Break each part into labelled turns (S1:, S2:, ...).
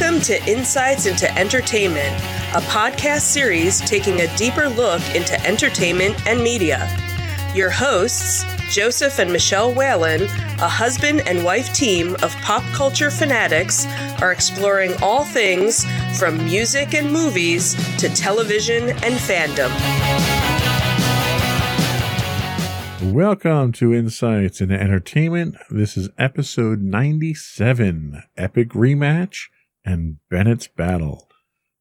S1: Welcome to Insights into Entertainment, a podcast series taking a deeper look into entertainment and media. Your hosts, Joseph and Michelle Whalen, a husband and wife team of pop culture fanatics, are exploring all things from music and movies to television and fandom.
S2: Welcome to Insights into Entertainment. This is episode 97 Epic Rematch and Bennett's Battle.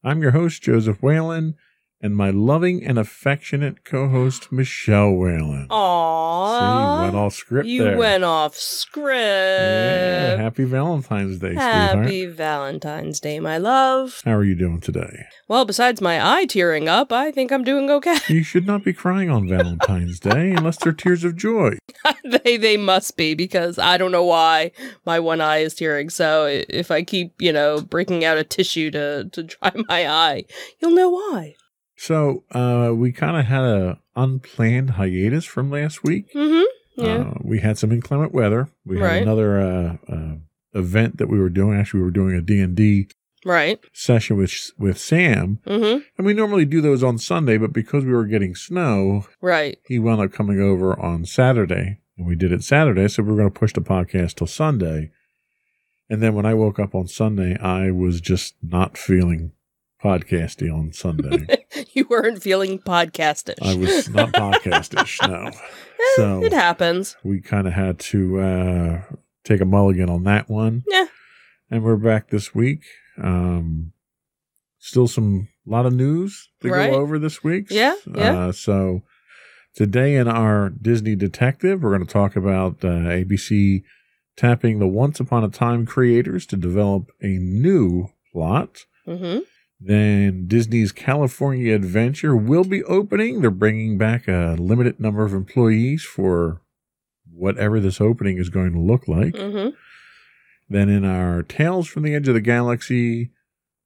S2: I'm your host, Joseph Whalen, and my loving and affectionate co host, Michelle Whalen.
S1: Aww.
S2: See, went off script
S1: you
S2: there.
S1: went off script.
S2: Yeah, happy Valentine's Day,
S1: Happy
S2: sweetheart.
S1: Valentine's Day, my love.
S2: How are you doing today?
S1: Well, besides my eye tearing up, I think I'm doing okay.
S2: You should not be crying on Valentine's Day unless they're tears of joy.
S1: they they must be because I don't know why my one eye is tearing. So if I keep, you know, breaking out a tissue to to dry my eye, you'll know why.
S2: So, uh, we kind of had a unplanned hiatus from last week.
S1: Mm-hmm. Yeah.
S2: Uh, we had some inclement weather. We had
S1: Right.
S2: another uh, uh, event that we were doing. Actually, we were doing a D&D
S1: right.
S2: session with with Sam.
S1: Mm-hmm.
S2: And we normally do those on Sunday, but because we were getting snow,
S1: Right.
S2: he wound up coming over on Saturday. And we did it Saturday, so we were going to push the podcast till Sunday. And then when I woke up on Sunday, I was just not feeling podcasty on Sunday.
S1: you weren't feeling podcastish.
S2: I was not podcastish, no. So
S1: it happens.
S2: we kind of had to uh, take a mulligan on that one.
S1: Yeah.
S2: And we're back this week. Um, still some a lot of news to
S1: Right.
S2: go over this week.
S1: Yeah, yeah.
S2: Uh, so today in our Disney Detective, we're going to talk about uh, ABC tapping the Once Upon a Time creators to develop a new plot.
S1: Mm-hmm.
S2: Then Disney's California Adventure will be opening. They're bringing back a limited number of employees for whatever this opening is going to look like.
S1: Mm-hmm.
S2: Then in our Tales from the Edge of the Galaxy,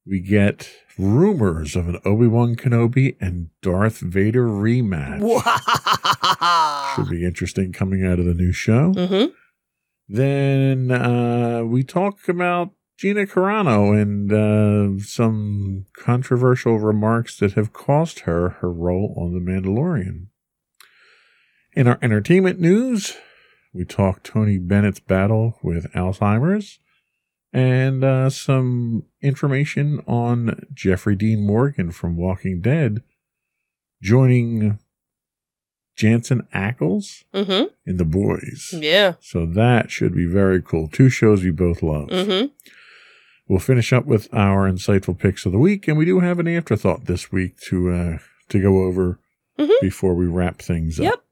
S2: we get rumors of an Obi-Wan Kenobi and Darth Vader rematch. Should be interesting coming out of the new show.
S1: mm-hmm.
S2: Then uh, we talk about Gina Carano and uh, some controversial remarks that have cost her her role on The Mandalorian. In our entertainment news, we talk Tony Bennett's battle with Alzheimer's and uh, some information on Jeffrey Dean Morgan from Walking Dead joining Jensen Ackles
S1: Mm-hmm.
S2: in The Boys.
S1: Yeah.
S2: So that should be very cool. Two shows we both love.
S1: Mm-hmm.
S2: We'll finish up with our insightful picks of the week, and we do have an afterthought this week to uh, to go over
S1: Mhm.
S2: before we wrap things up.
S1: Yep.
S2: up.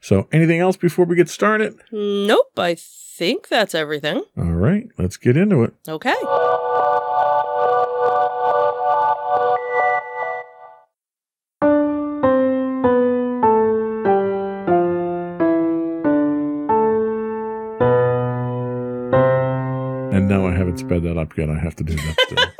S2: So, anything else before we get started?
S1: Nope. I think that's everything.
S2: All right, let's get into it.
S1: Okay.
S2: Sped that up yet. I have to do that. Still.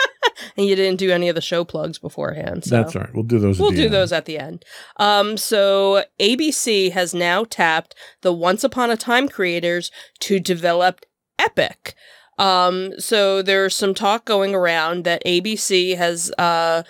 S1: And you didn't do any of the show plugs beforehand. So.
S2: That's all right. We'll do those. at
S1: We'll
S2: the
S1: do
S2: end.
S1: those at the end. Um, so ABC has now tapped the Once Upon a Time creators to develop Epic. Um, so there's some talk going around that ABC has uh,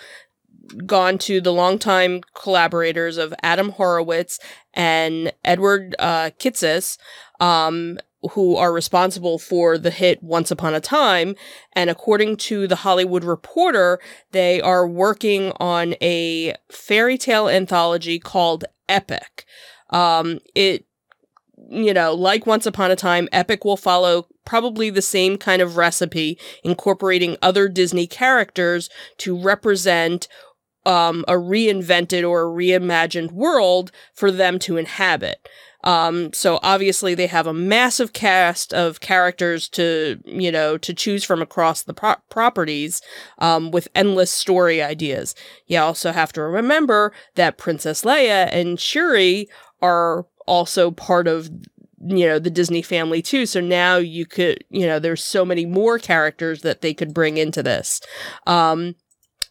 S1: gone to the longtime collaborators of Adam Horowitz and Edward uh, Kitsis, um, who are responsible for the hit Once Upon a Time. And according to the Hollywood Reporter, they are working on a fairy tale anthology called Epic. Um, it, you know, like Once Upon a Time, Epic will follow probably the same kind of recipe, incorporating other Disney characters to represent um, a reinvented or reimagined world for them to inhabit. Um, so obviously they have a massive cast of characters to, you know, to choose from across the pro- properties, um, with endless story ideas. You also have to remember that Princess Leia and Shuri are also part of you know the Disney family too. So now you could you know there's so many more characters that they could bring into this. Um,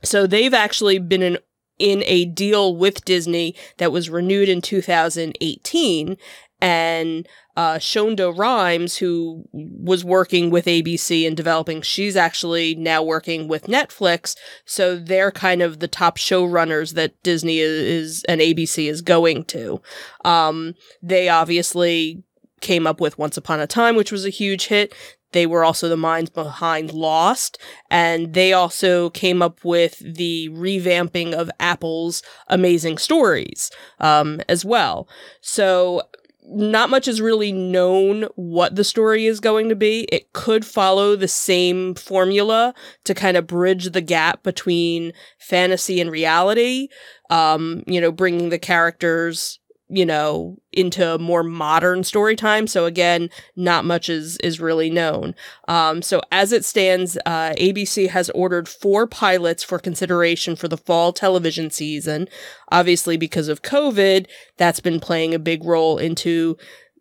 S1: so they've actually been in in a deal with Disney that was renewed in 2018 and uh, Shonda Rhimes, who was working with ABC and developing, she's actually now working with Netflix. So they're kind of the top showrunners that Disney is, is and ABC is going to. Um, they obviously came up with Once Upon a Time, which was a huge hit. They were also the minds behind Lost, and they also came up with the revamping of Apple's Amazing Stories um, as well. So not much is really known what the story is going to be. It could follow the same formula to kind of bridge the gap between fantasy and reality. Um, you know, bringing the characters you know, into more modern story time. So again, not much is is really known. Um, so as it stands, uh, ABC has ordered four pilots for consideration for the fall television season. Obviously, because of COVID, that's been playing a big role into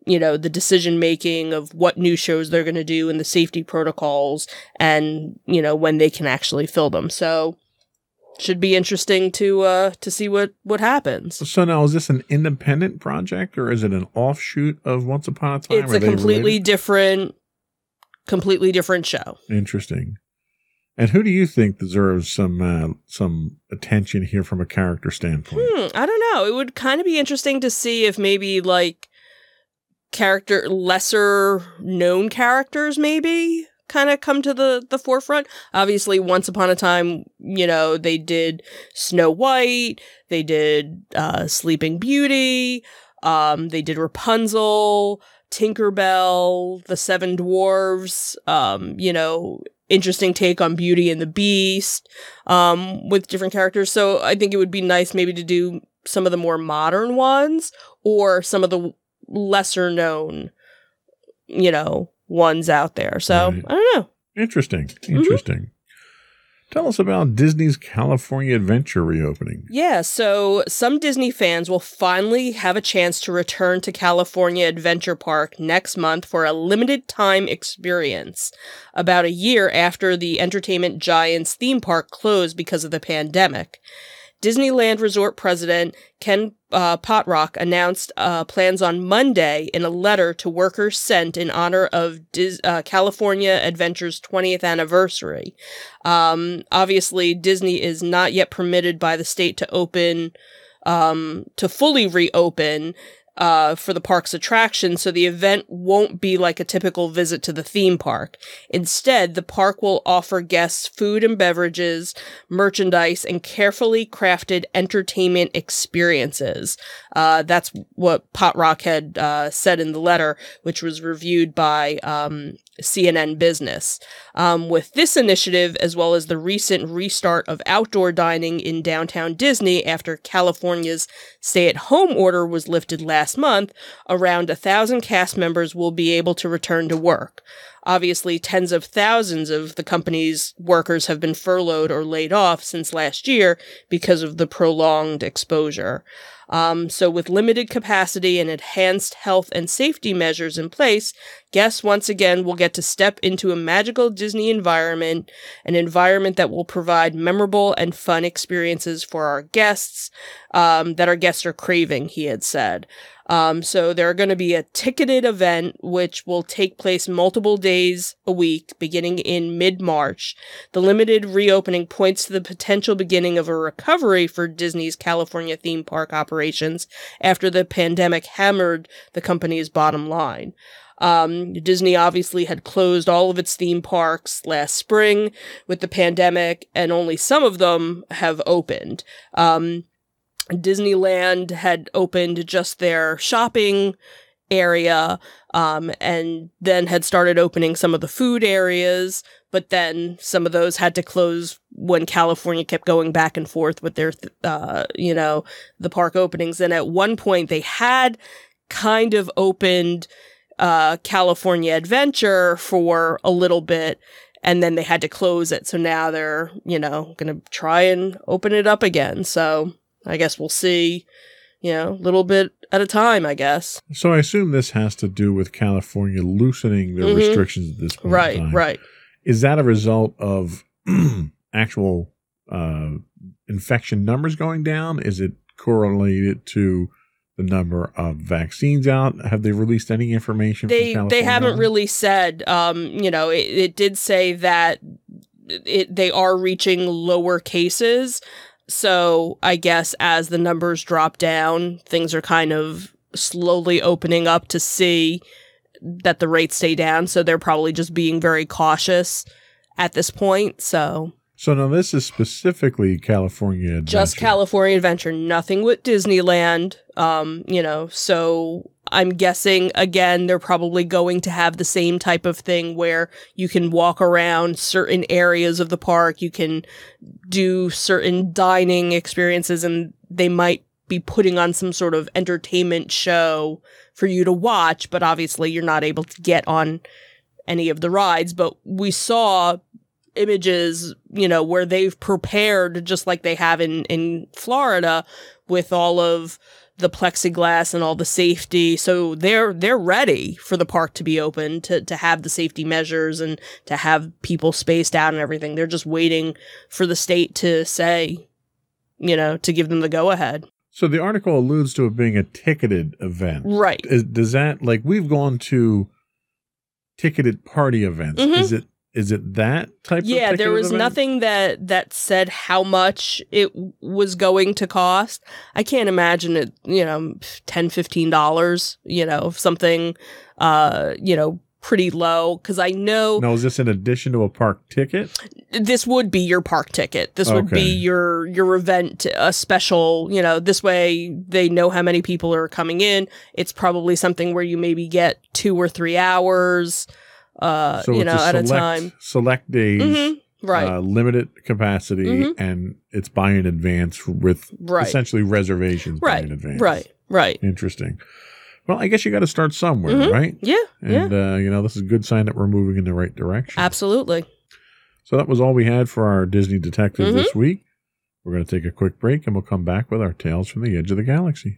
S1: you know the decision making of what new shows they're going to do and the safety protocols and you know when they can actually fill them so should be interesting to uh to see what what happens.
S2: So now is this an independent project or is it an offshoot of Once Upon a Time?
S1: It's a completely different completely different show.
S2: Interesting. And who do you think deserves some uh, some attention here from a character standpoint?
S1: Hmm, I don't know. It would kind of be interesting to see if maybe like character lesser known characters maybe kind of come to the the forefront. Obviously, once upon a time, you know, they did Snow White, they did uh, Sleeping Beauty, um, they did Rapunzel, Tinkerbell, The Seven Dwarves. Um, you know, interesting take on Beauty and the Beast um, with different characters. So I think it would be nice maybe to do some of the more modern ones or some of the lesser known, you know, ones out there. So right. I don't know.
S2: Interesting. Mm-hmm. Interesting. Mm-hmm. Tell us about Disney's California Adventure reopening.
S1: Yeah, so some Disney fans will finally have a chance to return to California Adventure Park next month for a limited time experience, about a year after the Entertainment Giants theme park closed because of the pandemic. Disneyland Resort president Ken uh, Potrock announced uh, plans on Monday in a letter to workers sent in honor of Dis- uh, California Adventure's 20th anniversary. Um, obviously, Disney is not yet permitted by the state to open, um, to fully reopen uh, for the park's attraction, so the event won't be like a typical visit to the theme park. Instead, the park will offer guests food and beverages, merchandise, and carefully crafted entertainment experiences. Uh, that's what Potrock had uh, said in the letter, which was reviewed by um, CNN Business. Um, with this initiative, as well as the recent restart of outdoor dining in downtown Disney after California's stay at home order was lifted last month, around a thousand cast members will be able to return to work. Obviously, tens of thousands of the company's workers have been furloughed or laid off since last year because of the prolonged exposure. Um, so, with limited capacity and enhanced health and safety measures in place, guests once again will get to step into a magical Disney environment, an environment that will provide memorable and fun experiences for our guests um, that our guests are craving, he had said. Um, so there are going to be a ticketed event which will take place multiple days a week beginning in mid March. The limited reopening points to the potential beginning of a recovery for Disney's California theme park operations after the pandemic hammered the company's bottom line. Um, Disney obviously had closed all of its theme parks last spring with the pandemic, and only some of them have opened. Um, Disneyland had opened just their shopping area um, and then had started opening some of the food areas but then some of those had to close when california kept going back and forth with their uh, you know the park openings and at one point they had kind of opened uh, California Adventure for a little bit and then they had to close it. So now they're, you know, going to try and open it up again. So I guess we'll see, you know, a little bit at a time, I guess.
S2: So I assume this has to do with California loosening their
S1: Mhm.
S2: restrictions at this point. in
S1: Right, right.
S2: Is that a result of actual uh, infection numbers going down? Is it correlated to the number of vaccines out? Have they released any information? from
S1: They they haven't really said. Um, you know, it, it did say that it they are reaching lower cases. So I guess as the numbers drop down, things are kind of slowly opening up to see that the rates stay down. So they're probably just being very cautious at this point. So
S2: So now this is specifically California.
S1: just California Adventure, nothing with Disneyland. Um, you know, so I'm guessing again they're probably going to have the same type of thing where you can walk around certain areas of the park, you can do certain dining experiences and they might be putting on some sort of entertainment show for you to watch, but obviously you're not able to get on any of the rides, but we saw images, you know, where they've prepared just like they have in in Florida with all of the plexiglass and all the safety. So they're they're ready for the park to be open to to have the safety measures and to have people spaced out and everything. They're just waiting for the state to say, you know, to give them the go ahead.
S2: So the article alludes to it being a ticketed event.
S1: Right.
S2: Is, does that like we've gone to ticketed party events?
S1: Mhm.
S2: Is it is it that type? of
S1: yeah there was
S2: event?
S1: nothing that that said how much it was going to cost i can't imagine it you know 10 15 dollars you know something uh you know pretty low because i know
S2: No, is this in addition to a park ticket?
S1: this would be your park ticket this would be your your event a special you know this way they know how many people are coming in it's probably something where you maybe get two or three hours uh
S2: so
S1: you know
S2: a
S1: at a
S2: select,
S1: time
S2: select days,
S1: Mhm. right
S2: uh, limited capacity,
S1: Mhm.
S2: and it's buy in advance with
S1: right
S2: essentially reservations
S1: right
S2: in advance.
S1: right right
S2: Interesting. Well, I guess you got to start somewhere,
S1: Mhm.
S2: right?
S1: yeah yeah
S2: And uh, you know, this is a good sign that we're moving in the right direction.
S1: Absolutely.
S2: So that was all we had for our Disney detective this week. We're going to take a quick break and we'll come back with our tales from the edge of the galaxy.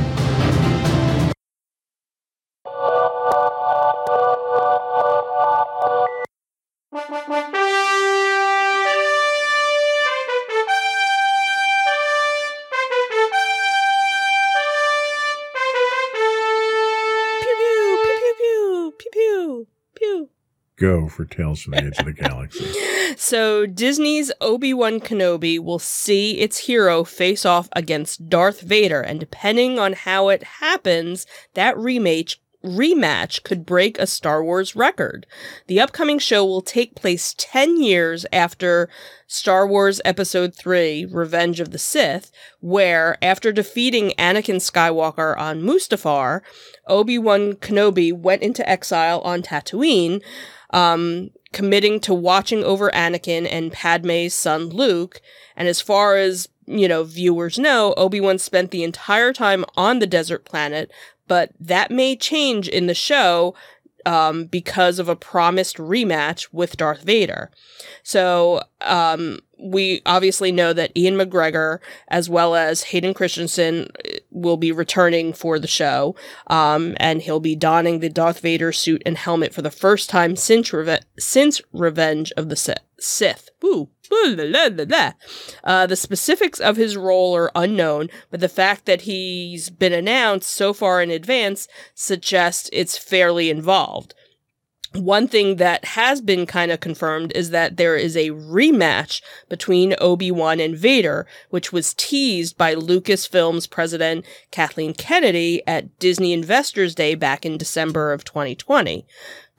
S2: For Tales from the Edge of the Galaxy.
S1: So Disney's Obi-Wan Kenobi will see its hero face off against Darth Vader and depending on how it happens, that rematch rematch could break a Star Wars record. The upcoming show will take place 10 years after Star Wars Episode 3, Revenge of the Sith, where after defeating Anakin Skywalker on Mustafar, Obi-Wan Kenobi went into exile on Tatooine, um, committing to watching over Anakin and Padme's son Luke. And as far as, you know, viewers know, Obi-Wan spent the entire time on the desert planet, but that may change in the show um, because of a promised rematch with Darth Vader. So um, we obviously know that Ewan McGregor, as well as Hayden Christensen, will be returning for the show, um, and he'll be donning the Darth Vader suit and helmet for the first time since Reve- since Revenge of the Sith. Ooh. Uh, the specifics of his role are unknown, but the fact that he's been announced so far in advance suggests it's fairly involved. One thing that has been kind of confirmed is that there is a rematch between Obi-Wan and Vader, which was teased by Lucasfilm's president Kathleen Kennedy at Disney Investors Day back in December of 2020.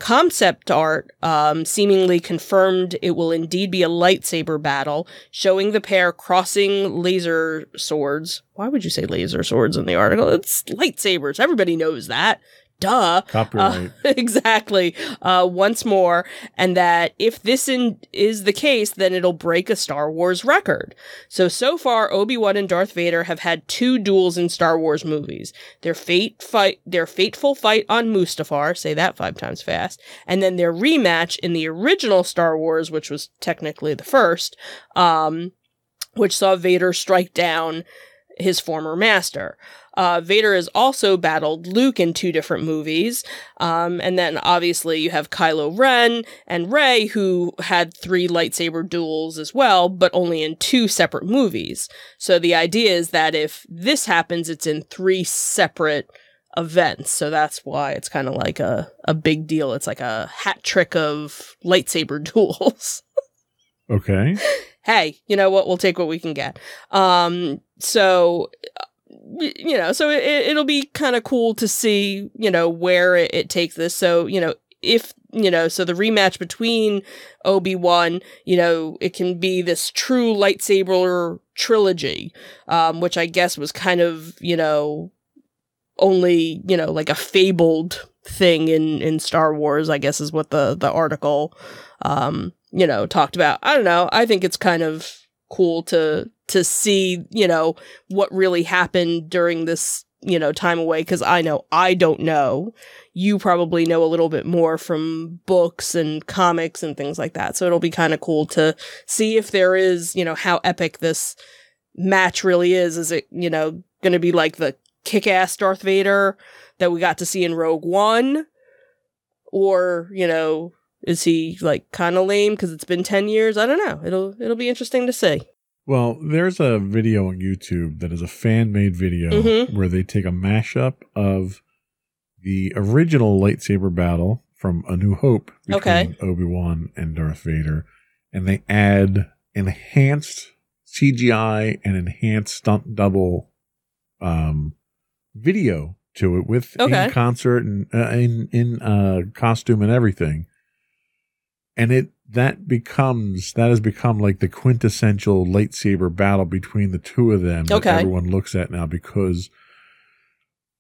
S1: Concept art um, seemingly confirmed it will indeed be a lightsaber battle, showing the pair crossing laser swords. Why would you say laser swords in the article? It's lightsabers. Everybody knows that duh.
S2: Copyright.
S1: Uh, exactly. Uh, once more. And that if this in- is the case, then it'll break a Star Wars record. So, so far, Obi-Wan and Darth Vader have had two duels in Star Wars movies. Their fate fight, their fateful fight on Mustafar, say that five times fast, and then their rematch in the original Star Wars, which was technically the first, um, which saw Vader strike down his former master. Uh, Vader has also battled Luke in two different movies. Um, and then obviously you have Kylo Ren and Rey, who had three lightsaber duels as well, but only in two separate movies. So the idea is that if this happens, it's in three separate events. So that's why it's kind of like a, a big deal. It's like a hat trick of lightsaber duels.
S2: okay.
S1: Hey, you know what? We'll take what we can get. Um, so you know, so it, will be kind of cool to see, you know, where it, it takes this. So, you know, if, you know, so the rematch between Obi Wan, you know, it can be this true lightsaber trilogy, um, which I guess was kind of, you know, only, you know, like a fabled thing in, in Star Wars, I guess is what the, the article, um, you know, talked about. I don't know. I think it's kind of cool to to see, you know, what really happened during this, you know, time away because I know I don't know. You probably know a little bit more from books and comics and things like that. So it'll be kind of cool to see if there is, you know, how epic this match really is. Is it, you know, going to be like the kick-ass Darth Vader that we got to see in Rogue One or, you know, is he like kind of lame because it's been 10 years? I don't know. It'll it'll be interesting to see.
S2: Well, there's a video on YouTube that is a fan made video mm-hmm. where they take a mashup of the original lightsaber battle from A New Hope between okay. Obi Wan and Darth Vader, and they add enhanced CGI and enhanced stunt double um, video to it with okay. in concert and uh, in in uh, costume and everything and it that becomes that has become like the quintessential lightsaber battle between the two of them
S1: okay.
S2: that everyone looks at now because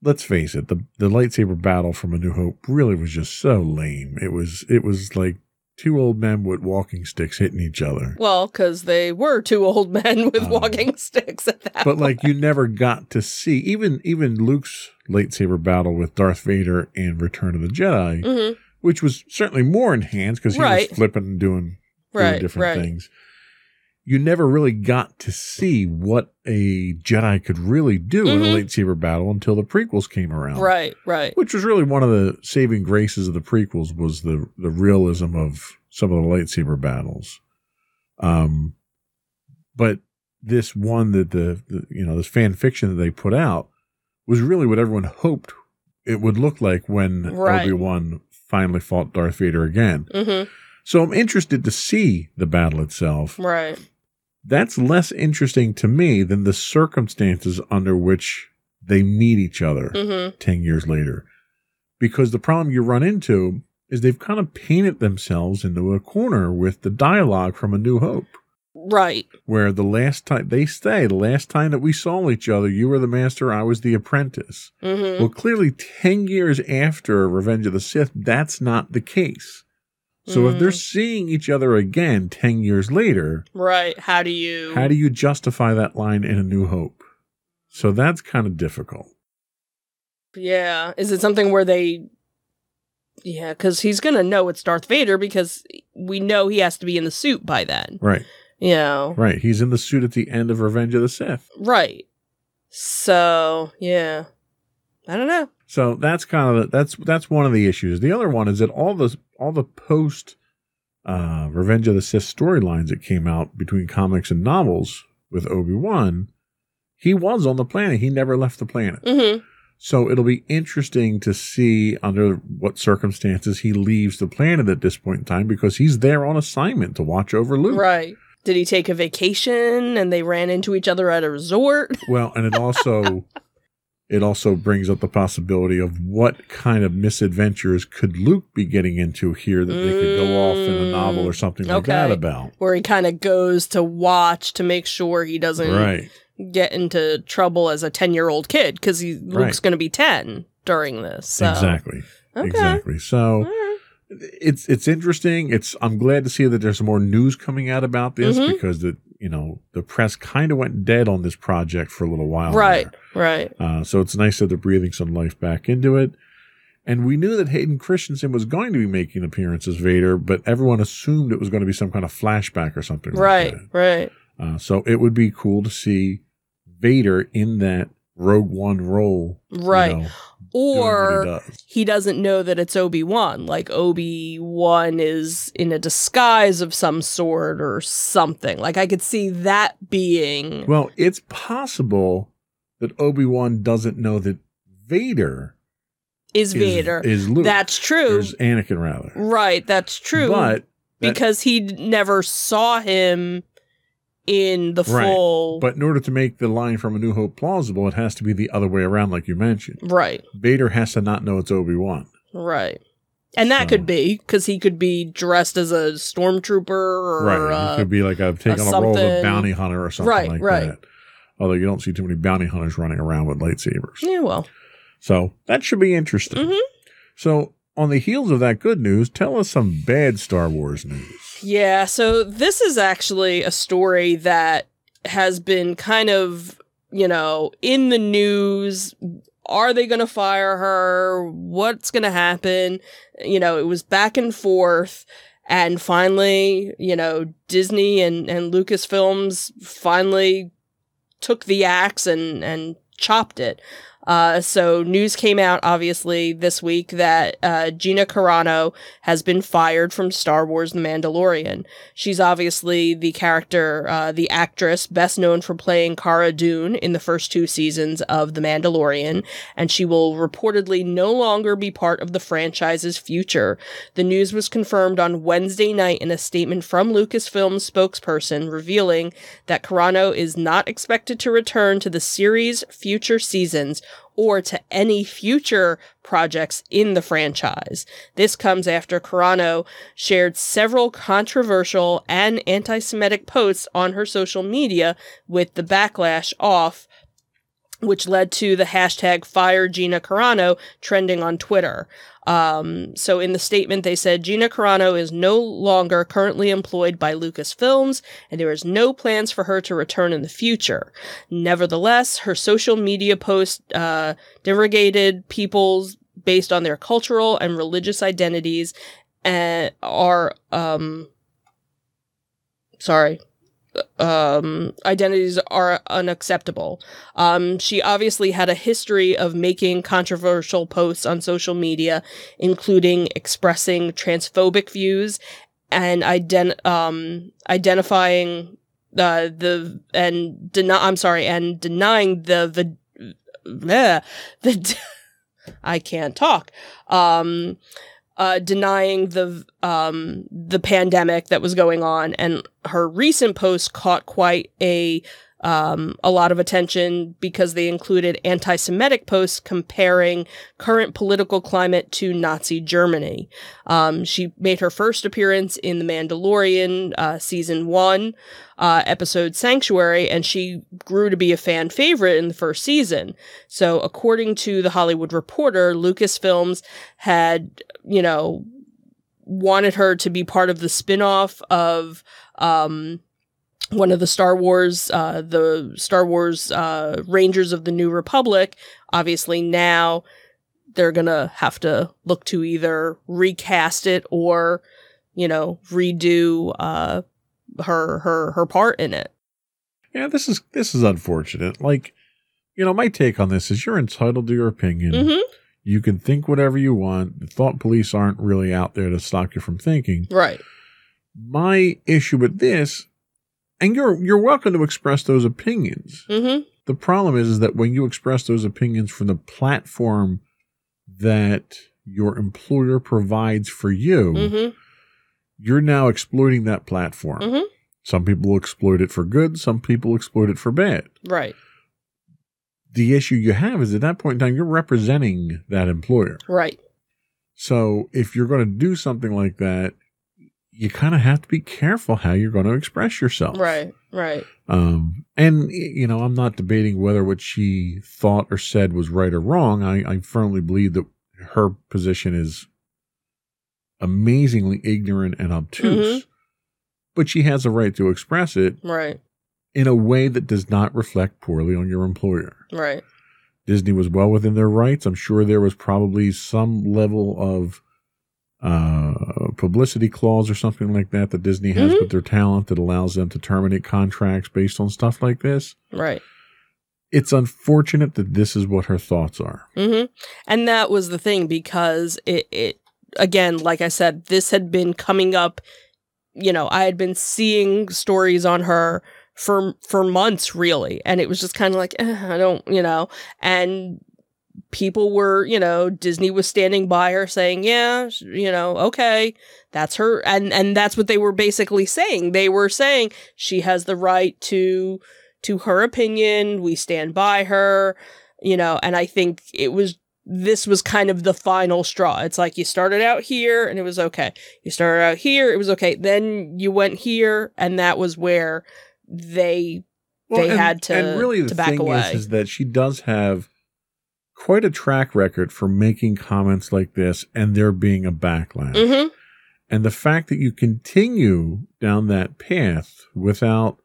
S2: let's face it the the lightsaber battle from a new hope really was just so lame it was it was like two old men with walking sticks hitting each other
S1: well because they were two old men with um, walking sticks at that
S2: but
S1: point.
S2: like you never got to see even even luke's lightsaber battle with darth vader in return of the jedi
S1: mm-hmm
S2: which was certainly more enhanced because he
S1: right.
S2: was flipping and doing, doing
S1: right,
S2: different
S1: right.
S2: things. You never really got to see what a Jedi could really do mm-hmm. in a mm-hmm. lightsaber battle until the prequels came around.
S1: Right, right.
S2: Which was really one of the saving graces of the prequels was the the realism of some of the lightsaber battles. Um, but this one that the, the you know this fan fiction that they put out was really what everyone hoped it would look like when right. Obi Wan finally fought Darth Vader again.
S1: Mm-hmm.
S2: So I'm interested to see the battle itself.
S1: Right.
S2: That's less interesting to me than the circumstances under which they meet each other
S1: mm-hmm.
S2: 10 years later. Because the problem you run into is they've kind of painted themselves into a corner with the dialogue from A New Hope.
S1: Right.
S2: Where the last time they say, the last time that we saw each other, you were the master, I was the apprentice.
S1: Mm-hmm.
S2: Well, clearly, 10 years after Revenge of the Sith, that's not the case. So mm. if they're mm. seeing each other again 10 years later,
S1: right, how do you
S2: How do you justify that line in A New Hope? So that's kind of difficult.
S1: Yeah, is it something where they Yeah, because he's gonna know it's Darth Vader because we know he has to be in the suit by then.
S2: Right.
S1: Know,
S2: Right. He's in the suit at the end of Revenge of the Sith.
S1: right? So yeah, I don't know.
S2: So that's kind of the, that's that's one of the issues. The other one is that all the all the post uh, Revenge of the Sith storylines that came out between comics and novels with Obi Wan, he was on the planet. He never left the planet.
S1: hmm
S2: So it'll be interesting to see under what circumstances he leaves the planet at this point in time because he's there on assignment to watch over Luke.
S1: Right? Did he take a vacation and they ran into each other at a resort?
S2: Well, and it also it also brings up the possibility of what kind of misadventures could Luke be getting into here that they could go off in a novel or something like that about.
S1: Where he kind of goes to watch to make sure he doesn't
S2: Right.
S1: get into trouble as a 10 year old kid because he Luke's
S2: Right.
S1: going to be 10 during this. So.
S2: Exactly.
S1: Okay.
S2: Exactly. So. It's it's interesting. It's I'm glad to see that there's more news coming out about this
S1: Mhm.
S2: because the you know the press kind of went dead on this project for a little while.
S1: Right,
S2: there.
S1: right.
S2: Uh, so it's nice that they're breathing some life back into it. And we knew that Hayden Christensen was going to be making an appearance as Vader, but everyone assumed it was going to be some kind of flashback or something.
S1: Right,
S2: Like
S1: right.
S2: Uh, so it would be cool to see Vader in that Rogue One role. you
S1: Right.
S2: know,
S1: or
S2: he does.
S1: he doesn't know that it's Obi Wan. Like Obi Wan is in a disguise of some sort or something. Like I could see that being
S2: Well, it's possible that Obi Wan doesn't know that Vader
S1: is
S2: is,
S1: Vader.
S2: is Luke.
S1: that's true.
S2: Is Anakin rather.
S1: Right, that's true.
S2: But that-
S1: because he never saw him in the
S2: Right.
S1: full
S2: but in order to make the line from A New Hope plausible, it has to be the other way around, like you mentioned.
S1: right,
S2: Vader has to not know it's Obi Wan.
S1: right. And that
S2: So-
S1: could be because he could be dressed as a stormtrooper or
S2: Right.
S1: uh,
S2: he could be like a taking a role of a bounty hunter or something
S1: Right,
S2: like
S1: right.
S2: that. Although you don't see too many bounty hunters running around with lightsabers.
S1: yeah, well,
S2: So that should be interesting.
S1: Mhm.
S2: So on the heels of that good news, tell us some bad Star Wars news.
S1: Yeah, so this is actually a story that has been kind of, you know, in the news. Are they going to fire her? What's going to happen? You know, it was back and forth. And finally, you know, Disney and, and Lucasfilms finally took the axe and, and chopped it. Uh, so news came out obviously this week that uh, Gina Carano has been fired from Star Wars The Mandalorian. She's obviously the character, uh, the actress best known for playing Cara Dune in the first two seasons of The Mandalorian, and she will reportedly no longer be part of the franchise's future. The news was confirmed on Wednesday night in a statement from Lucasfilm's spokesperson revealing that Carano is not expected to return to the series' future seasons or to any future projects in the franchise. This comes after Carano shared several controversial and anti Semitic posts on her social media with the backlash off. Which led to the hashtag Fire Gina Carano trending on Twitter. Um, so in the statement, they said Gina Carano is no longer currently employed by Lucasfilms, and there is no plans for her to return in the future. Nevertheless, her social media posts uh, derogated people's based on their cultural and religious identities and are um sorry um identities are unacceptable. Um she obviously had a history of making controversial posts on social media including expressing transphobic views and ident- um identifying uh, the and deny I'm sorry and denying the the bleh, the I can't talk. Um uh, denying the um, the pandemic that was going on, and her recent post caught quite a um, a lot of attention because they included anti-Semitic posts comparing current political climate to Nazi Germany. Um, she made her first appearance in The Mandalorian uh, season one uh, episode Sanctuary, and she grew to be a fan favorite in the first season. So, according to the Hollywood Reporter, Lucasfilms had, you know, wanted her to be part of the spin-off of um, one of the Star Wars, uh, the Star Wars uh, Rangers of the New Republic. Obviously, now they're gonna have to look to either recast it or, you know, redo uh her her her part in it.
S2: Yeah, this is this is unfortunate. Like, you know, my take on this is you're entitled to your opinion.
S1: Mm-hmm.
S2: You can think whatever you want. The thought police aren't really out there to stop you from thinking.
S1: Right.
S2: My issue with this, and you're you're welcome to express those opinions.
S1: Mm-hmm.
S2: The problem is, is that when you express those opinions from the platform that your employer provides for you,
S1: Mm-hmm.
S2: you're now exploiting that platform.
S1: Mhm.
S2: Some people exploit it for good, some people exploit it for bad.
S1: Right.
S2: The issue you have is at that point in time, you're representing that employer.
S1: Right.
S2: So if you're going to do something like that, you kind of have to be careful how you're going to express yourself.
S1: Right. Right.
S2: Um, and, you know, I'm not debating whether what she thought or said was right or wrong. I, I firmly believe that her position is amazingly ignorant and obtuse, but she has a right to express it
S1: Right.
S2: in a way that does not reflect poorly on your employer.
S1: Right.
S2: Disney was well within their rights. I'm sure there was probably some level of uh, publicity clause or something like that that Disney has
S1: Mhm.
S2: with their talent that allows them to terminate contracts based on stuff like this.
S1: Right.
S2: It's unfortunate that this is what her thoughts are.
S1: hmm And that was the thing because it, it, again, like I said, this had been coming up. You know, I had been seeing stories on her for for months, really, and it was just kind of like eh, I don't, you know, and people were, you know, Disney was standing by her saying, yeah, you know, okay, that's her, and and that's what they were basically saying. They were saying she has the right to to her opinion. We stand by her you know and i think it was this was kind of the final straw it's like you started out here and it was okay you started out here it was okay then you went here and that was where they They
S2: and,
S1: had to-
S2: And really, the
S1: to back
S2: thing
S1: away.
S2: is, is that she does have quite a track record for making comments like this and there being a backlash.
S1: mm-hmm
S2: And the fact that you continue down that path without,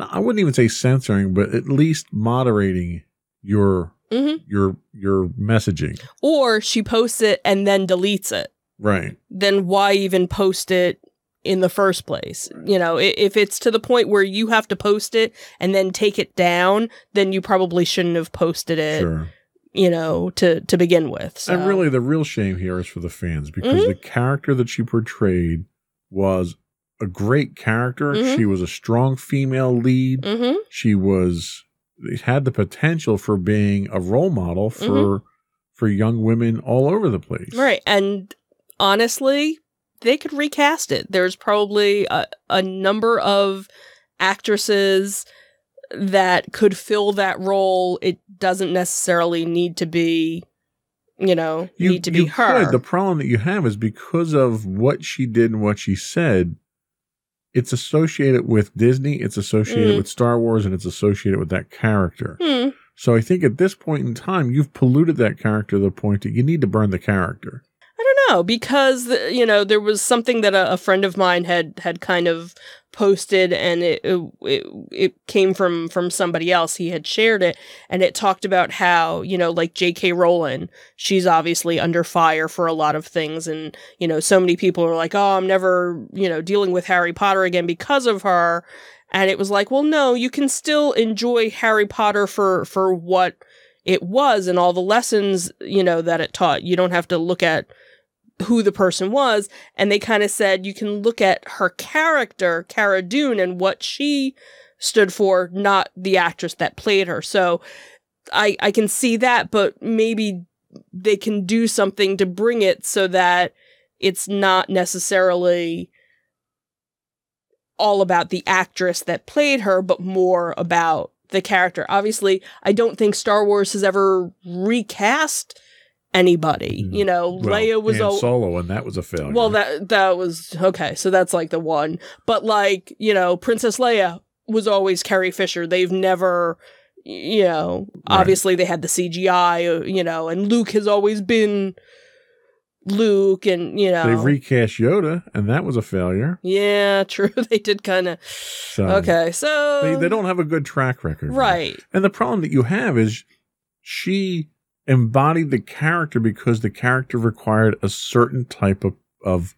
S2: I wouldn't even say censoring, but at least moderating your
S1: mm-hmm
S2: your your messaging.
S1: or she posts it and then deletes it
S2: Right.
S1: then why even post it in the first place you know if it's to the point where you have to post it and then take it down then you probably shouldn't have posted it
S2: Sure.
S1: you know to to begin with so
S2: And really, the real shame here is for the fans because
S1: Mhm.
S2: the character that she portrayed was a great character.
S1: Mhm.
S2: She was a strong female lead.
S1: mm-hmm
S2: She was had the potential for being a role model for for young women all over the place.
S1: Right. And honestly, they could recast it. There's probably a, a number of actresses that could fill that role. It doesn't necessarily need to be, you know,
S2: You,
S1: need to be her.
S2: could. The problem that you have is because of what she did and what she said, it's associated with Disney, it's associated
S1: Mm.
S2: with Star Wars, and it's associated with that character.
S1: Hmm.
S2: So I think at this point in time, you've polluted that character to the point that you need to burn the character.
S1: I don't know because you know there was something that a, a friend of mine had had kind of posted and it, it it came from from somebody else he had shared it and it talked about how you know like J.K. Rowling she's obviously under fire for a lot of things and you know so many people are like oh I'm never you know dealing with Harry Potter again because of her and it was like well no you can still enjoy Harry Potter for for what it was and all the lessons you know that it taught you don't have to look at who the person was and they kind of said you can look at her character Cara Dune and what she stood for not the actress that played her. So i i can see that but maybe they can do something to bring it so that it's not necessarily all about the actress that played her but more about the character. Obviously i don't think star wars has ever recast anybody
S2: Mm.
S1: you know
S2: Well,
S1: leia was
S2: Han Solo, and that was a failure.
S1: well, that that was okay. So that's like the one. But like you know, Princess Leia was always Carrie Fisher. They've never, you know,
S2: Right.
S1: obviously they had the CGI, uh, you know, and Luke has always been Luke, and you know,
S2: they recast Yoda, and that was a failure.
S1: yeah, true. They did kind of
S2: So
S1: okay. So
S2: they, they don't have a good track record.
S1: right.
S2: And the problem that you have is she embodied the character because the character required a certain type of, of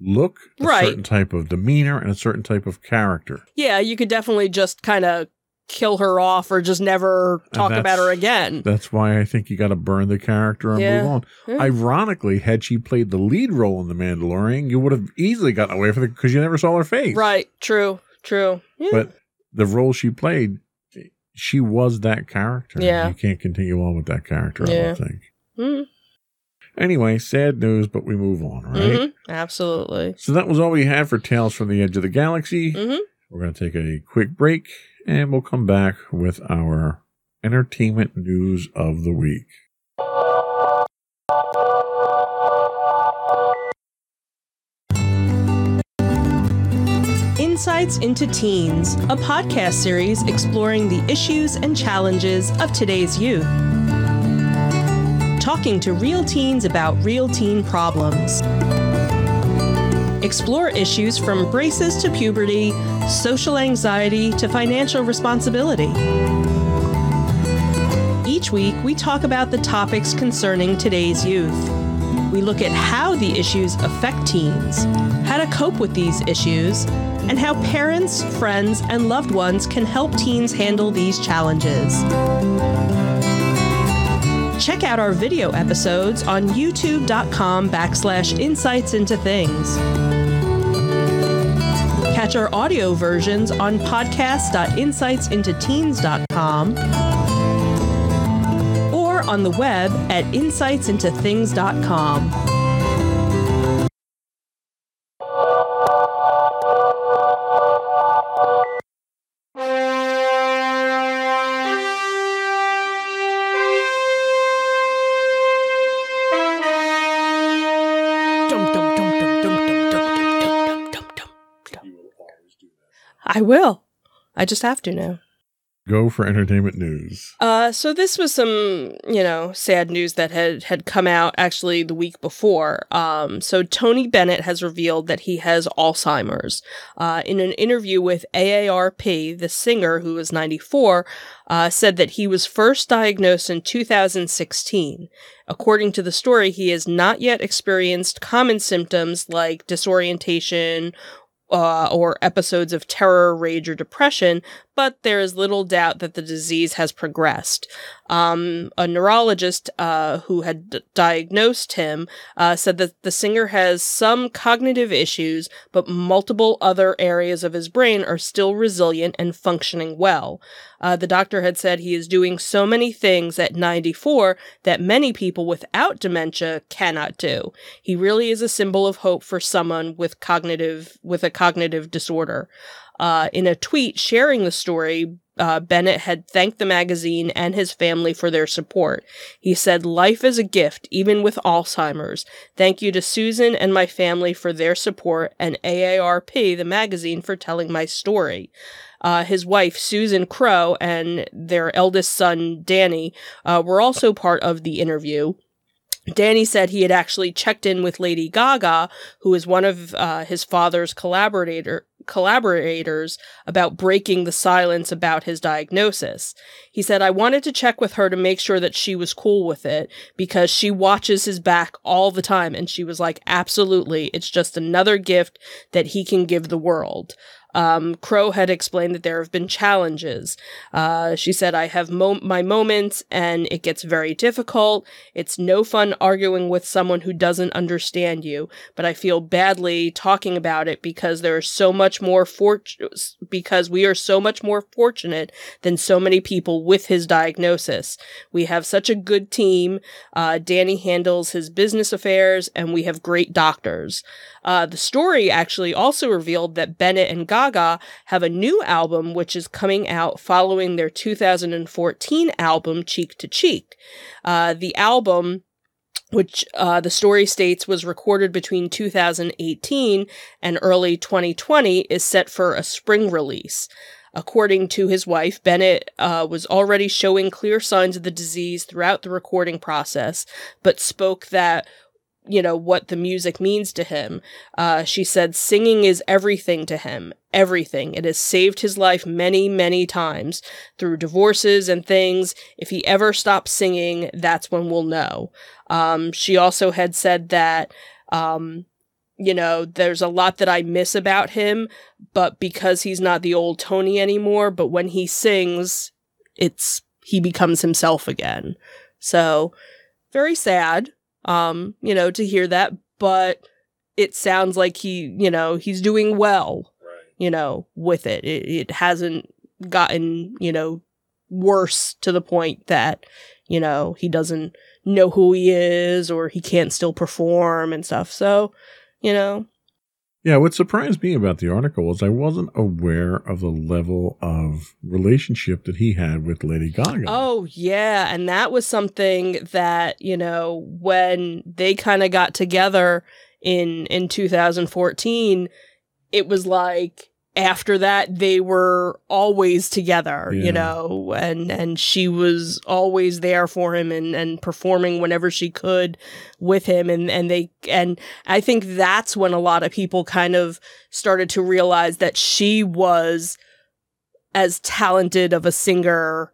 S2: look, a
S1: Right.
S2: certain type of demeanor, and a certain type of character.
S1: Yeah, you could definitely just kind of kill her off or just never talk about her again.
S2: That's why I think you got to burn the character and
S1: Yeah.
S2: move on.
S1: Yeah.
S2: Ironically, had she played the lead role in The Mandalorian, you would have easily gotten away from it because you never saw her face.
S1: Right, true, true. Yeah.
S2: But the role she played, she was that character.
S1: Yeah.
S2: You can't continue on with that character, I
S1: Yeah.
S2: don't think.
S1: Mhm,
S2: Anyway, sad news, but we move on, right?
S1: mhm, absolutely.
S2: So that was all we had for Tales from the Edge of the Galaxy.
S1: hmm
S2: We're going to take a quick break and we'll come back with our entertainment news of the week.
S1: Insights into Teens, a podcast series exploring the issues and challenges of today's youth. Talking to real teens about real teen problems. Explore issues from braces to puberty, social anxiety to financial responsibility. Each week, we talk about the topics concerning today's youth. We look at how the issues affect teens, how to cope with these issues, and how parents, friends, and loved ones can help teens handle these challenges. Check out our video episodes on youtube.com backslash insights into things. Catch our audio versions on podcast.insightsintoteens.com on the web at insightsintothings.com. I will. I just have to now.
S2: Go for entertainment news.
S1: Uh, so this was some, you know, sad news that had had come out actually the week before. Um, so Tony Bennett has revealed that he has Alzheimer's. Uh, in an interview with AARP, the singer who was 94 uh, said that he was first diagnosed in 2016. According to the story, he has not yet experienced common symptoms like disorientation uh, or episodes of terror, rage, or depression, but there is little doubt that the disease has progressed. Um, a neurologist uh, who had d- diagnosed him uh, said that the singer has some cognitive issues, but multiple other areas of his brain are still resilient and functioning well. Uh, the doctor had said he is doing so many things at 94 that many people without dementia cannot do. He really is a symbol of hope for someone with cognitive with a cognitive disorder. Uh, in a tweet sharing the story, uh, Bennett had thanked the magazine and his family for their support. He said, Life is a gift, even with Alzheimer's. Thank you to Susan and my family for their support, and AARP, the magazine, for telling my story. Uh, his wife, Susan Crow, and their eldest son, Danny, uh, were also part of the interview. Danny said he had actually checked in with Lady Gaga, who is one of uh, his father's collaborator collaborators about breaking the silence about his diagnosis. He said, I wanted to check with her to make sure that she was cool with it because she watches his back all the time. And she was like, absolutely. It's just another gift that he can give the world. Um, Crow had explained that there have been challenges. Uh, she said, I have mo- my moments and it gets very difficult. It's no fun arguing with someone who doesn't understand you, but I feel badly talking about it because there is so much more fort- because we are so much more fortunate than so many people with his diagnosis. We have such a good team. Uh, Danny handles his business affairs and we have great doctors. Uh, the story actually also revealed that Bennett and Gaga have a new album which is coming out following their 2014 album Cheek to Cheek. Uh, the album which uh, the story states was recorded between 2018 and early 2020, is set for a spring release. According to his wife, Bennett uh, was already showing clear signs of the disease throughout the recording process, but spoke that you know, what the music means to him. Uh, she said, singing is everything to him. Everything. It has saved his life many, many times through divorces and things. If he ever stops singing, that's when we'll know. Um, she also had said that, um, you know, there's a lot that I miss about him, but because he's not the old Tony anymore, but when he sings, it's, he becomes himself again. So, very sad, um, you know, to hear that, but it sounds like he, you know, he's doing well,
S2: Right.
S1: you know, with it. It, it hasn't gotten, you know, worse to the point that, you know, he doesn't know who he is or he can't still perform and stuff. So, you know,
S2: Yeah, what surprised me about the article was I wasn't aware of the level of relationship that he had with Lady Gaga.
S1: Oh yeah, and that was something that, you know, when they kind of got together in in 2014, it was like after that they were always together,
S2: Yeah.
S1: you know, and and she was always there for him and and performing whenever she could with him and and they and I think that's when a lot of people kind of started to realize that she was as talented of a singer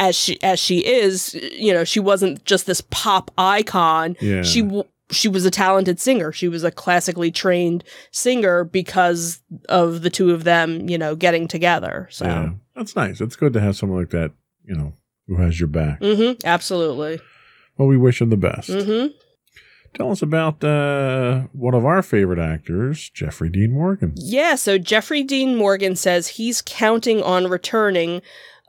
S1: as she as she is you know she wasn't just this pop icon
S2: yeah.
S1: she w- she was a talented singer she was a classically trained singer because of the two of them you know getting together so
S2: Yeah. That's nice. It's good to have someone like that, you know, who has your back.
S1: mhm absolutely
S2: Well, we wish him the best.
S1: mhm
S2: Tell us about uh, one of our favorite actors, Jeffrey Dean Morgan.
S1: Yeah, so Jeffrey Dean Morgan says he's counting on returning,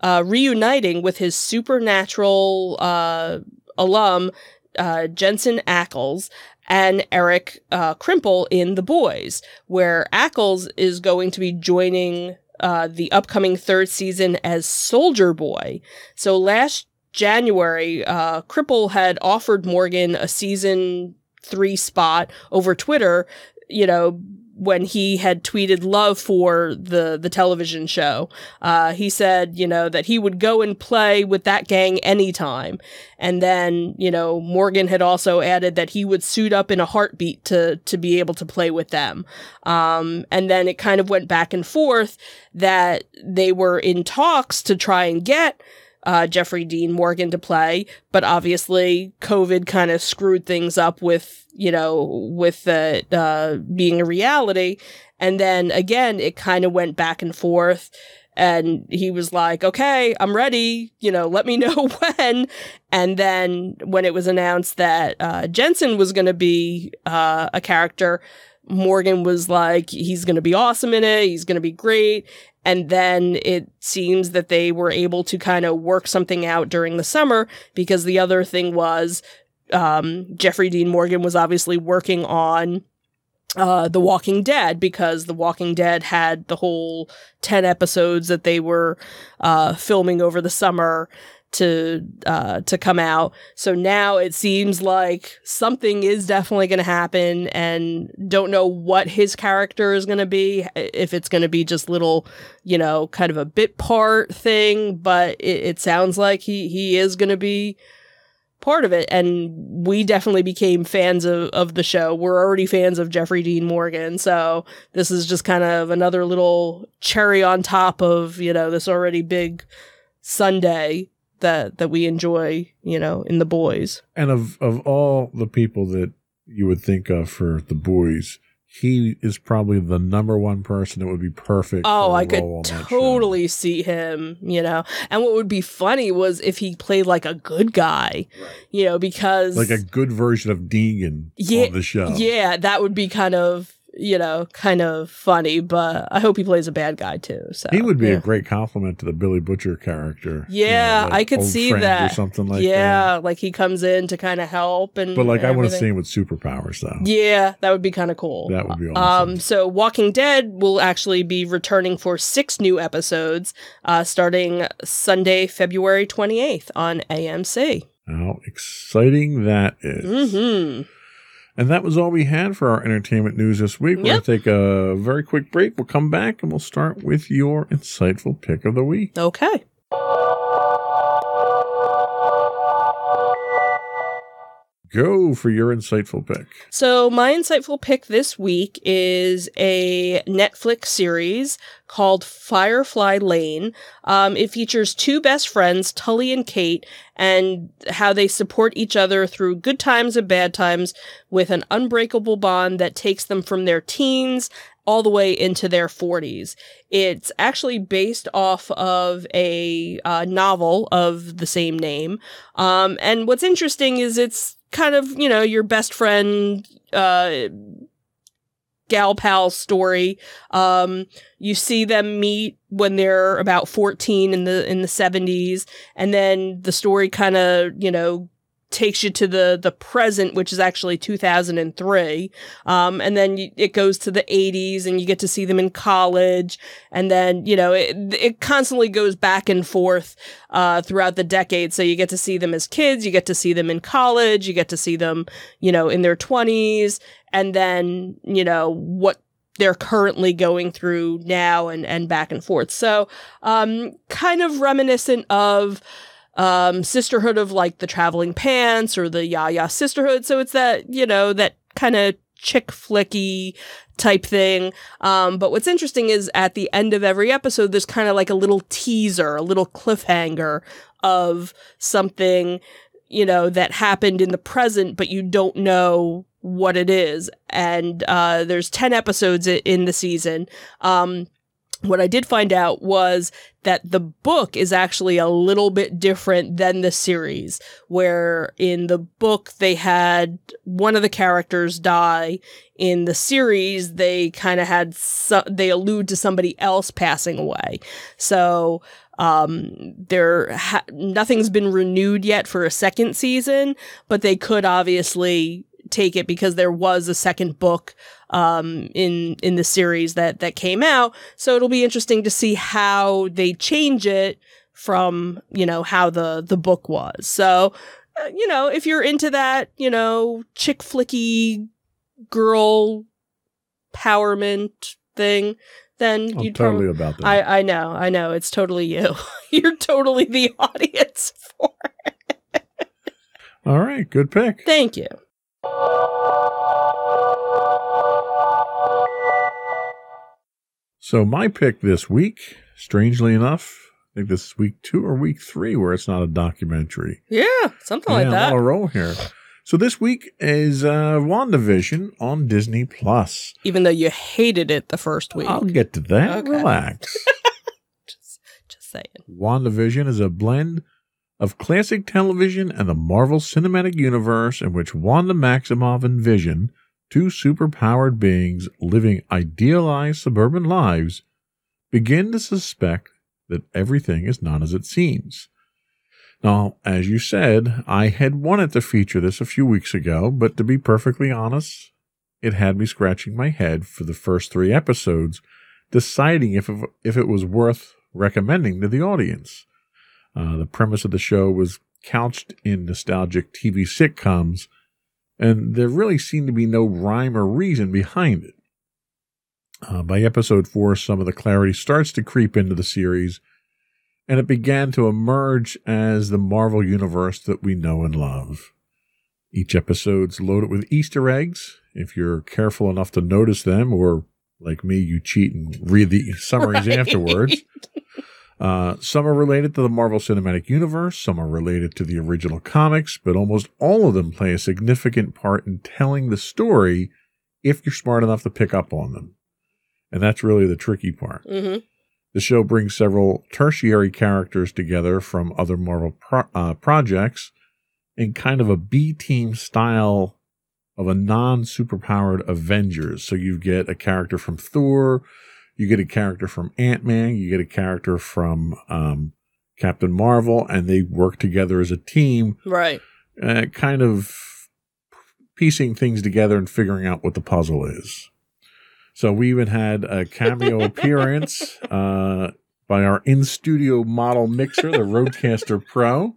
S1: uh, reuniting with his supernatural uh, alum, uh, Jensen Ackles, and Eric uh, Kripke in The Boys, where Ackles is going to be joining uh, the upcoming third season as Soldier Boy. So last January, uh, Kripke had offered Morgan a season three spot over Twitter, you know, when he had tweeted love for the the television show. Uh, he said, you know, that he would go and play with that gang anytime. And then, you know, Morgan had also added that he would suit up in a heartbeat to to be able to play with them. Um, and then it kind of went back and forth that they were in talks to try and get uh, Jeffrey Dean Morgan to play, but obviously COVID kind of screwed things up with, you know, with it uh, being a reality. And then again, it kind of went back and forth. And he was like, okay, I'm ready, you know, let me know when. And then when it was announced that uh, Jensen was going to be uh, a character, Morgan was like, he's going to be awesome in it. He's going to be great. And then it seems that they were able to kind of work something out during the summer because the other thing was um, Jeffrey Dean Morgan was obviously working on uh, The Walking Dead because The Walking Dead had the whole 10 episodes that they were uh, filming over the summer to uh, to come out. So now it seems like something is definitely going to happen, and don't know what his character is going to be. If it's going to be just little, you know, kind of a bit part thing, but it, it sounds like he he is going to be part of it and we definitely became fans of, of the show we're already fans of jeffrey dean morgan so this is just kind of another little cherry on top of you know this already big sundae that that we enjoy you know in the boys
S2: And of, of all the people that you would think of for the boys, he is probably the number one person that would be perfect.
S1: oh i could totally see him you know and what would be funny was if he played like a good guy you know because
S2: like a good version of Negan
S1: Yeah,
S2: on the show.
S1: Yeah, that would be kind of, you know, kind of funny, but I hope he plays a bad guy too. So
S2: He would be
S1: yeah.
S2: a great complement to the Billy Butcher character. you
S1: Yeah,
S2: like
S1: I could see that.
S2: or something like that.
S1: yeah, like he comes in to kind of help and
S2: But like, I want to see him with superpowers, though.
S1: Yeah, that would be kind of cool.
S2: That would be awesome.
S1: Um, so Walking Dead will actually be returning for six new episodes, uh, starting Sunday, February twenty eighth on AMC.
S2: How exciting that is.
S1: hmm
S2: And that was all we had for our entertainment news this week. We're
S1: Yep.
S2: going to take a very quick break. We'll come back and we'll start with your insightful pick of the week.
S1: Okay.
S2: Go for your insightful pick.
S1: So, my insightful pick this week is a Netflix series called Firefly Lane. Um, it features two best friends, Tully and Kate, and how they support each other through good times and bad times with an unbreakable bond that takes them from their teens all the way into their 40s. It's actually based off of a uh, novel of the same name. Um, and what's interesting is it's kind of, you know, your best friend, uh, gal pal story. Um, you see them meet when they're about 14 in the, in the 70s. And then the story kind of, you know, takes you to the the present which is actually 2003 um, and then you, it goes to the 80s and you get to see them in college. And then you know it, it constantly goes back and forth uh, throughout the decade. So you get to see them as kids you get to see them in college you get to see them you know in their 20s and then you know what they're currently going through now and and back and forth. So um kind of reminiscent of um, sisterhood of like the traveling pants or the Ya-Ya sisterhood. So it's that, you know, that kind of chick flicky type thing. Um, but what's interesting is at the end of every episode, there's kind of like a little teaser, a little cliffhanger of something, you know, that happened in the present, but you don't know what it is. And uh, there's 10 episodes in the season. Um, what I did find out was that the book is actually a little bit different than the series, where in the book they had one of the characters die. In the series, they kind of had, they allude to somebody else passing away. So, um, there, ha- nothing's been renewed yet for a second season, but they could obviously take it because there was a second book um, in in the series that that came out. So it'll be interesting to see how they change it from you know how the the book was. So uh, you know if you're into that you know chick flicky girl empowerment thing. Then
S2: you totally about that.
S1: I, I know, I know. It's totally you. You're totally the audience for it.
S2: All right, good pick.
S1: Thank you.
S2: So my pick this week, strangely enough, I think this is week two or week three where it's not a documentary.
S1: Yeah, something
S2: yeah,
S1: like that.
S2: I'm on a roll here. So this week is uh, WandaVision on Disney Plus.
S1: Even though you hated it the first week,
S2: I'll get to that.
S1: Okay.
S2: Relax.
S1: just, just saying.
S2: WandaVision is a blend of classic television and the Marvel Cinematic Universe in which Wanda Maximoff and Vision two superpowered beings living idealized suburban lives begin to suspect that everything is not as it seems. Now, as you said, I had wanted to feature this a few weeks ago, but to be perfectly honest, it had me scratching my head for the first three episodes, deciding if it, if it was worth recommending to the audience. Uh, the premise of the show was couched in nostalgic TV sitcoms and there really seemed to be no rhyme or reason behind it. Uh, by episode four, some of the clarity starts to creep into the series, and it began to emerge as the Marvel Universe that we know and love. Each episode's loaded with Easter eggs, if you're careful enough to notice them, or like me, you cheat and read the summaries right. afterwards. Uh, some are related to the Marvel Cinematic Universe, some are related to the original comics, but almost all of them play a significant part in telling the story if you're smart enough to pick up on them. And that's really the tricky part.
S1: Mm-hmm.
S2: The show brings several tertiary characters together from other Marvel pro- uh, projects in kind of a B team style of a non superpowered Avengers. So you get a character from Thor, you get a character from Ant Man, you get a character from um, Captain Marvel, and they work together as a team.
S1: Right.
S2: Uh, kind of piecing things together and figuring out what the puzzle is. So we even had a cameo appearance uh, by our in studio model mixer, the Rodecaster Pro.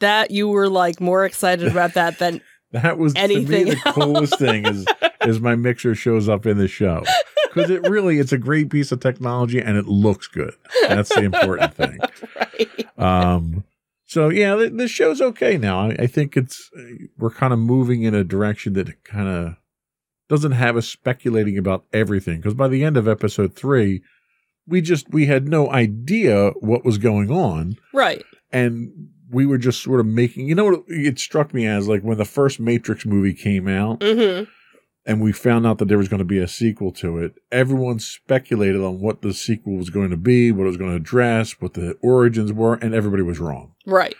S1: That you were like more excited about that than
S2: that was anything. the coolest thing is is my mixer shows up in the show because it really it's a great piece of technology and it looks good. That's the important thing.
S1: right.
S2: Um, So yeah, the, the show's okay now. I, I think it's we're kind of moving in a direction that kind of doesn't have us speculating about everything. Because by the end of episode three, we just we had no idea what was going on,
S1: Right.
S2: and we were just sort of making. You know what it struck me as like when the first Matrix movie came out,
S1: Mm-hmm.
S2: And we found out that there was going to be a sequel to it. Everyone speculated on what the sequel was going to be, what it was going to address, what the origins were, and everybody was wrong.
S1: Right.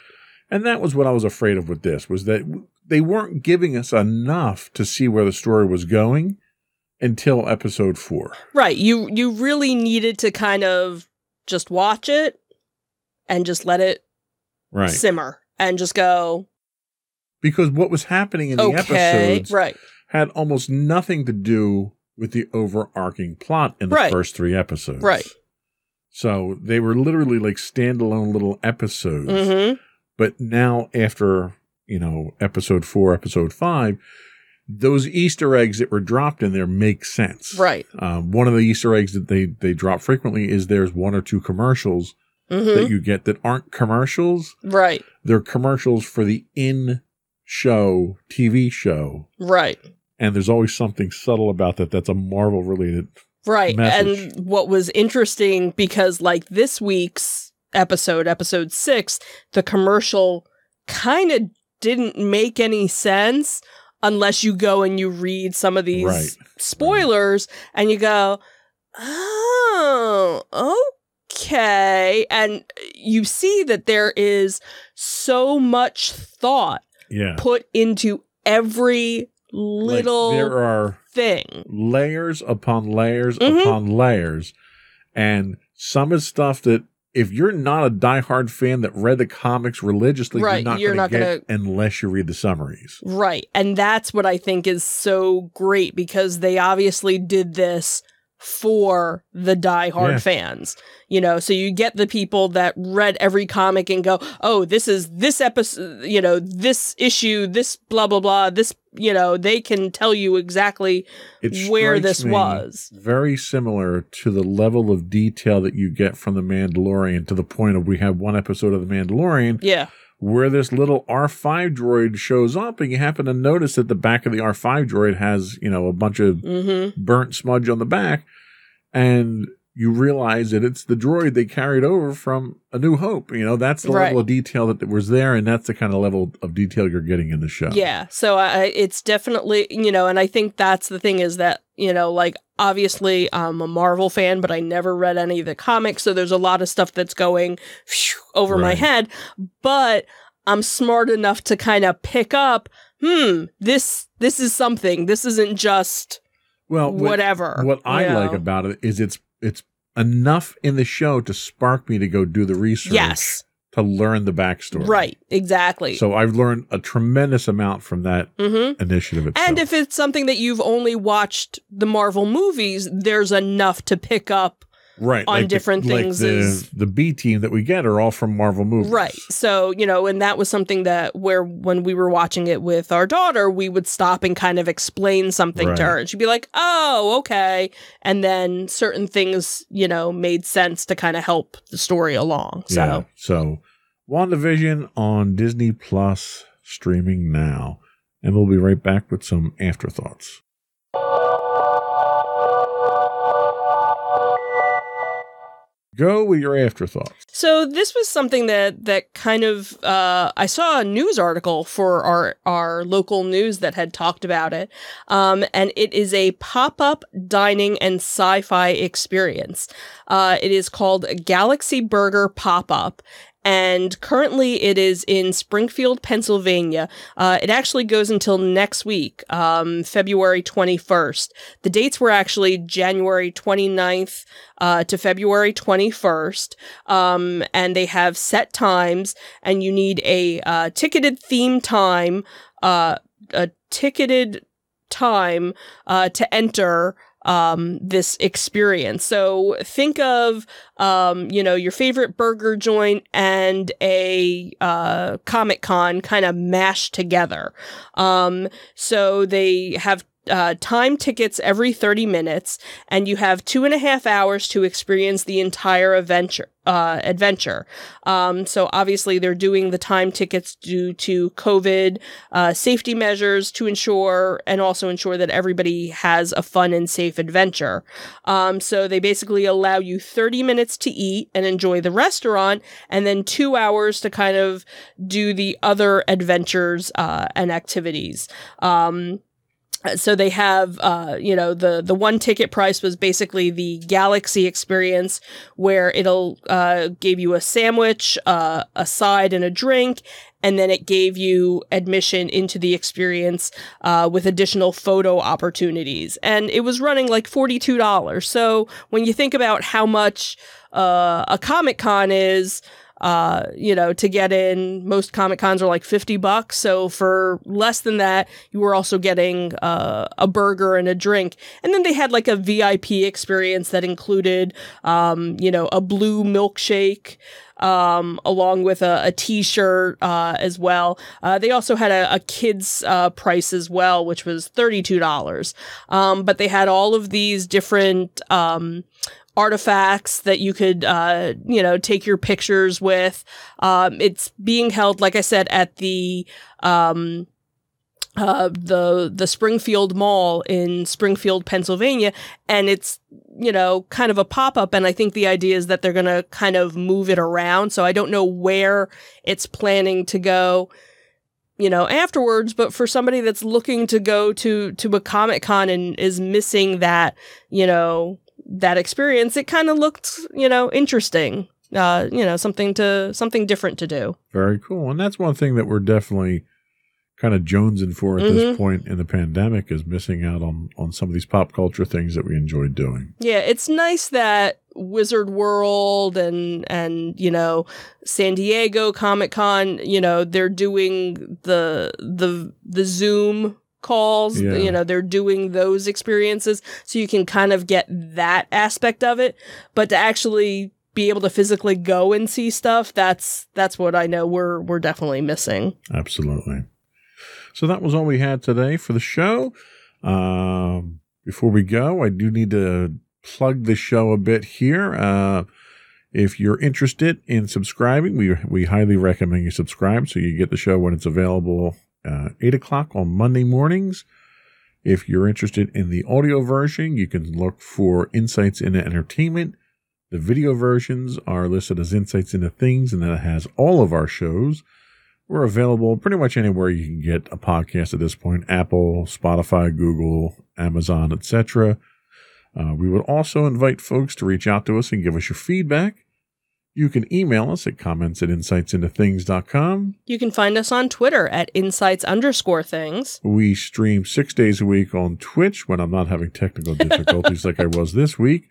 S2: And that was what I was afraid of with this was that they weren't giving us enough to see where the story was going until episode 4.
S1: Right. You you really needed to kind of just watch it and just let it
S2: Right.
S1: simmer and just go
S2: Because what was happening in the
S1: okay.
S2: episodes
S1: Right.
S2: Had almost nothing to do with the overarching plot in the
S1: Right.
S2: first 3 episodes.
S1: Right.
S2: So they were literally like standalone little episodes.
S1: Mm-hmm.
S2: But now after, you know, episode 4, episode 5, those Easter eggs that were dropped in there make sense.
S1: Right.
S2: Um, one of the Easter eggs that they they drop frequently is there's one or two commercials
S1: Mm-hmm.
S2: that you get that aren't commercials.
S1: Right.
S2: They're commercials for the in show TV show,
S1: Right.
S2: And there's always something subtle about that. That's a Marvel related.
S1: Right.
S2: message.
S1: And what was interesting because like this week's episode, episode 6, the commercial kind of didn't make any sense unless you go and you read some of these
S2: Right.
S1: spoilers and you go, "Oh, okay." And you see that there is so much thought
S2: Yeah,
S1: put into every
S2: Like,
S1: little
S2: there are
S1: thing.
S2: layers upon layers
S1: Mhm.
S2: upon layers, and some is stuff that. If you're not a diehard fan that read the comics religiously,
S1: Right,
S2: you're not
S1: you're
S2: going to
S1: not
S2: get unless you read the summaries.
S1: Right. And that's what I think is so great because they obviously did this for the diehard
S2: Yeah.
S1: fans. You know, so you get the people that read every comic and go, "Oh, this is this episode, you know, this issue, this blah blah blah, this, you know, they can tell you exactly
S2: It
S1: where this was."
S2: very similar to the level of detail that you get from the Mandalorian to the point of we have one episode of the Mandalorian
S1: Yeah.
S2: where this little R5 droid shows up and you happen to notice that the back of the R5 droid has, you know, a bunch of
S1: Mhm.
S2: burnt smudge on the back and you realize that it's the droid they carried over from A New Hope. You know, that's the
S1: Right.
S2: level of detail that was there and that's the kind of level of detail you're getting in the show.
S1: Yeah. So I, it's definitely, you know, and I think that's the thing is that, you know, like obviously I'm a Marvel fan, but I never read any of the comics. So there's a lot of stuff that's going over my head. But I'm smart enough to kind of pick up, hmm, this this is something. This isn't just
S2: Well,
S1: whatever.
S2: What I
S1: you
S2: like about it is it's it's enough in the show to spark me to go do the research
S1: Yes.
S2: to learn the backstory.
S1: Right. Exactly.
S2: So I've learned a tremendous amount from that
S1: hmm
S2: initiative itself.
S1: And if it's something that you've only watched the Marvel movies, there's enough to pick up
S2: right
S1: on
S2: like the-
S1: different
S2: like
S1: things
S2: the,
S1: is-
S2: the B team that we get are all from Marvel movies.
S1: Right. So, you know, and that was something that where when we were watching it with our daughter, we would stop and kind of explain something
S2: Right.
S1: to her. And she'd be like, oh, okay. And then certain things, you know, made sense to kind of help the story along. So,
S2: Yeah. So WandaVision on Disney Plus streaming now. And we'll be right back with some afterthoughts. Go with your afterthoughts.
S1: So this was something that that kind of uh, I saw a news article for our our local news that had talked about it, um, and it is a pop up dining and sci fi experience. Uh, it is called Galaxy Burger Pop Up. And currently, it is in Springfield, Pennsylvania. Uh, it actually goes until next week, um, February 21st. The dates were actually January 29th uh, to February 21st. Um, and they have set times, and you need a uh, ticketed theme time, uh, a ticketed time uh, to enter um, this experience. So think of, um, you know, your favorite burger joint and a uh, Comic Con kind of mashed together. Um, so they have uh, time tickets every 30 minutes, and you have two and a half hours to experience the entire adventure. Uh, adventure. Um, so obviously they're doing the time tickets due to COVID uh, safety measures to ensure and also ensure that everybody has a fun and safe adventure. Um, so they basically allow you 30 minutes to eat and enjoy the restaurant, and then two hours to kind of do the other adventures uh, and activities. Um, so they have uh, you know the the one ticket price was basically the galaxy experience where it'll uh, gave you a sandwich uh, a side and a drink and then it gave you admission into the experience uh, with additional photo opportunities. And it was running like $42 so when you think about how much uh, a comic con is uh, you know, to get in, most Comic Cons are like 50 bucks. So for less than that, you were also getting uh, a burger and a drink. And then they had like a VIP experience that included, um, you know, a blue milkshake. Um, along with a, a t-shirt, uh, as well. Uh, they also had a, a kid's, uh, price as well, which was $32. Um, but they had all of these different, um, artifacts that you could, uh, you know, take your pictures with. Um, it's being held, like I said, at the, um, uh, the the Springfield Mall in Springfield, Pennsylvania, and it's you know kind of a pop up. And I think the idea is that they're going to kind of move it around. So I don't know where it's planning to go, you know, afterwards. But for somebody that's looking to go to to a Comic Con and is missing that, you know, that experience, it kind of looked, you know, interesting. Uh, you know, something to something different to do.
S2: Very cool. And that's one thing that we're definitely kind of jonesing for at
S1: Mhm.
S2: this point in the pandemic is missing out on on some of these pop culture things that we enjoyed doing.
S1: Yeah, it's nice that Wizard World and and you know San Diego Comic Con, you know, they're doing the the the Zoom calls,
S2: Yeah.
S1: you know, they're doing those experiences so you can kind of get that aspect of it, but to actually be able to physically go and see stuff, that's that's what I know we're we're definitely missing.
S2: Absolutely. So that was all we had today for the show. Um, before we go, I do need to plug the show a bit here. Uh, if you're interested in subscribing, we we highly recommend you subscribe so you get the show when it's available uh, eight o'clock on Monday mornings. If you're interested in the audio version, you can look for Insights into Entertainment. The video versions are listed as Insights into Things, and that has all of our shows. We're available pretty much anywhere you can get a podcast at this point Apple, Spotify, Google, Amazon, etc. Uh, we would also invite folks to reach out to us and give us your feedback. You can email us at comments at insightsintothings.com.
S1: You can find us on Twitter at insights underscore things.
S2: We stream six days a week on Twitch when I'm not having technical difficulties like I was this week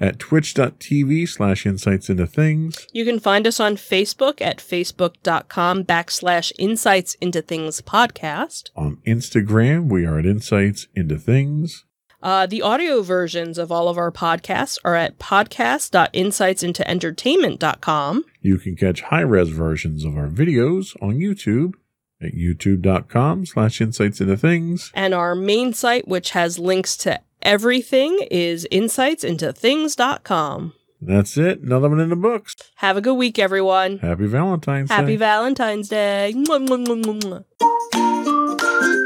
S2: at twitch.tv slash insights into things.
S1: You can find us on Facebook at facebook.com backslash insights into things podcast.
S2: On Instagram, we are at insights into things.
S1: Uh, the audio versions of all of our podcasts are at podcast.insightsintoentertainment.com.
S2: You can catch high-res versions of our videos on YouTube at youtube.com slash insights into things.
S1: And our main site, which has links to everything, is insightsintothings.com.
S2: That's it. Another one in the books.
S1: Have a good week, everyone.
S2: Happy Valentine's
S1: Happy
S2: Day.
S1: Happy Valentine's Day. Mwah, mwah, mwah, mwah, mwah.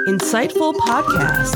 S1: Insightful Podcasts.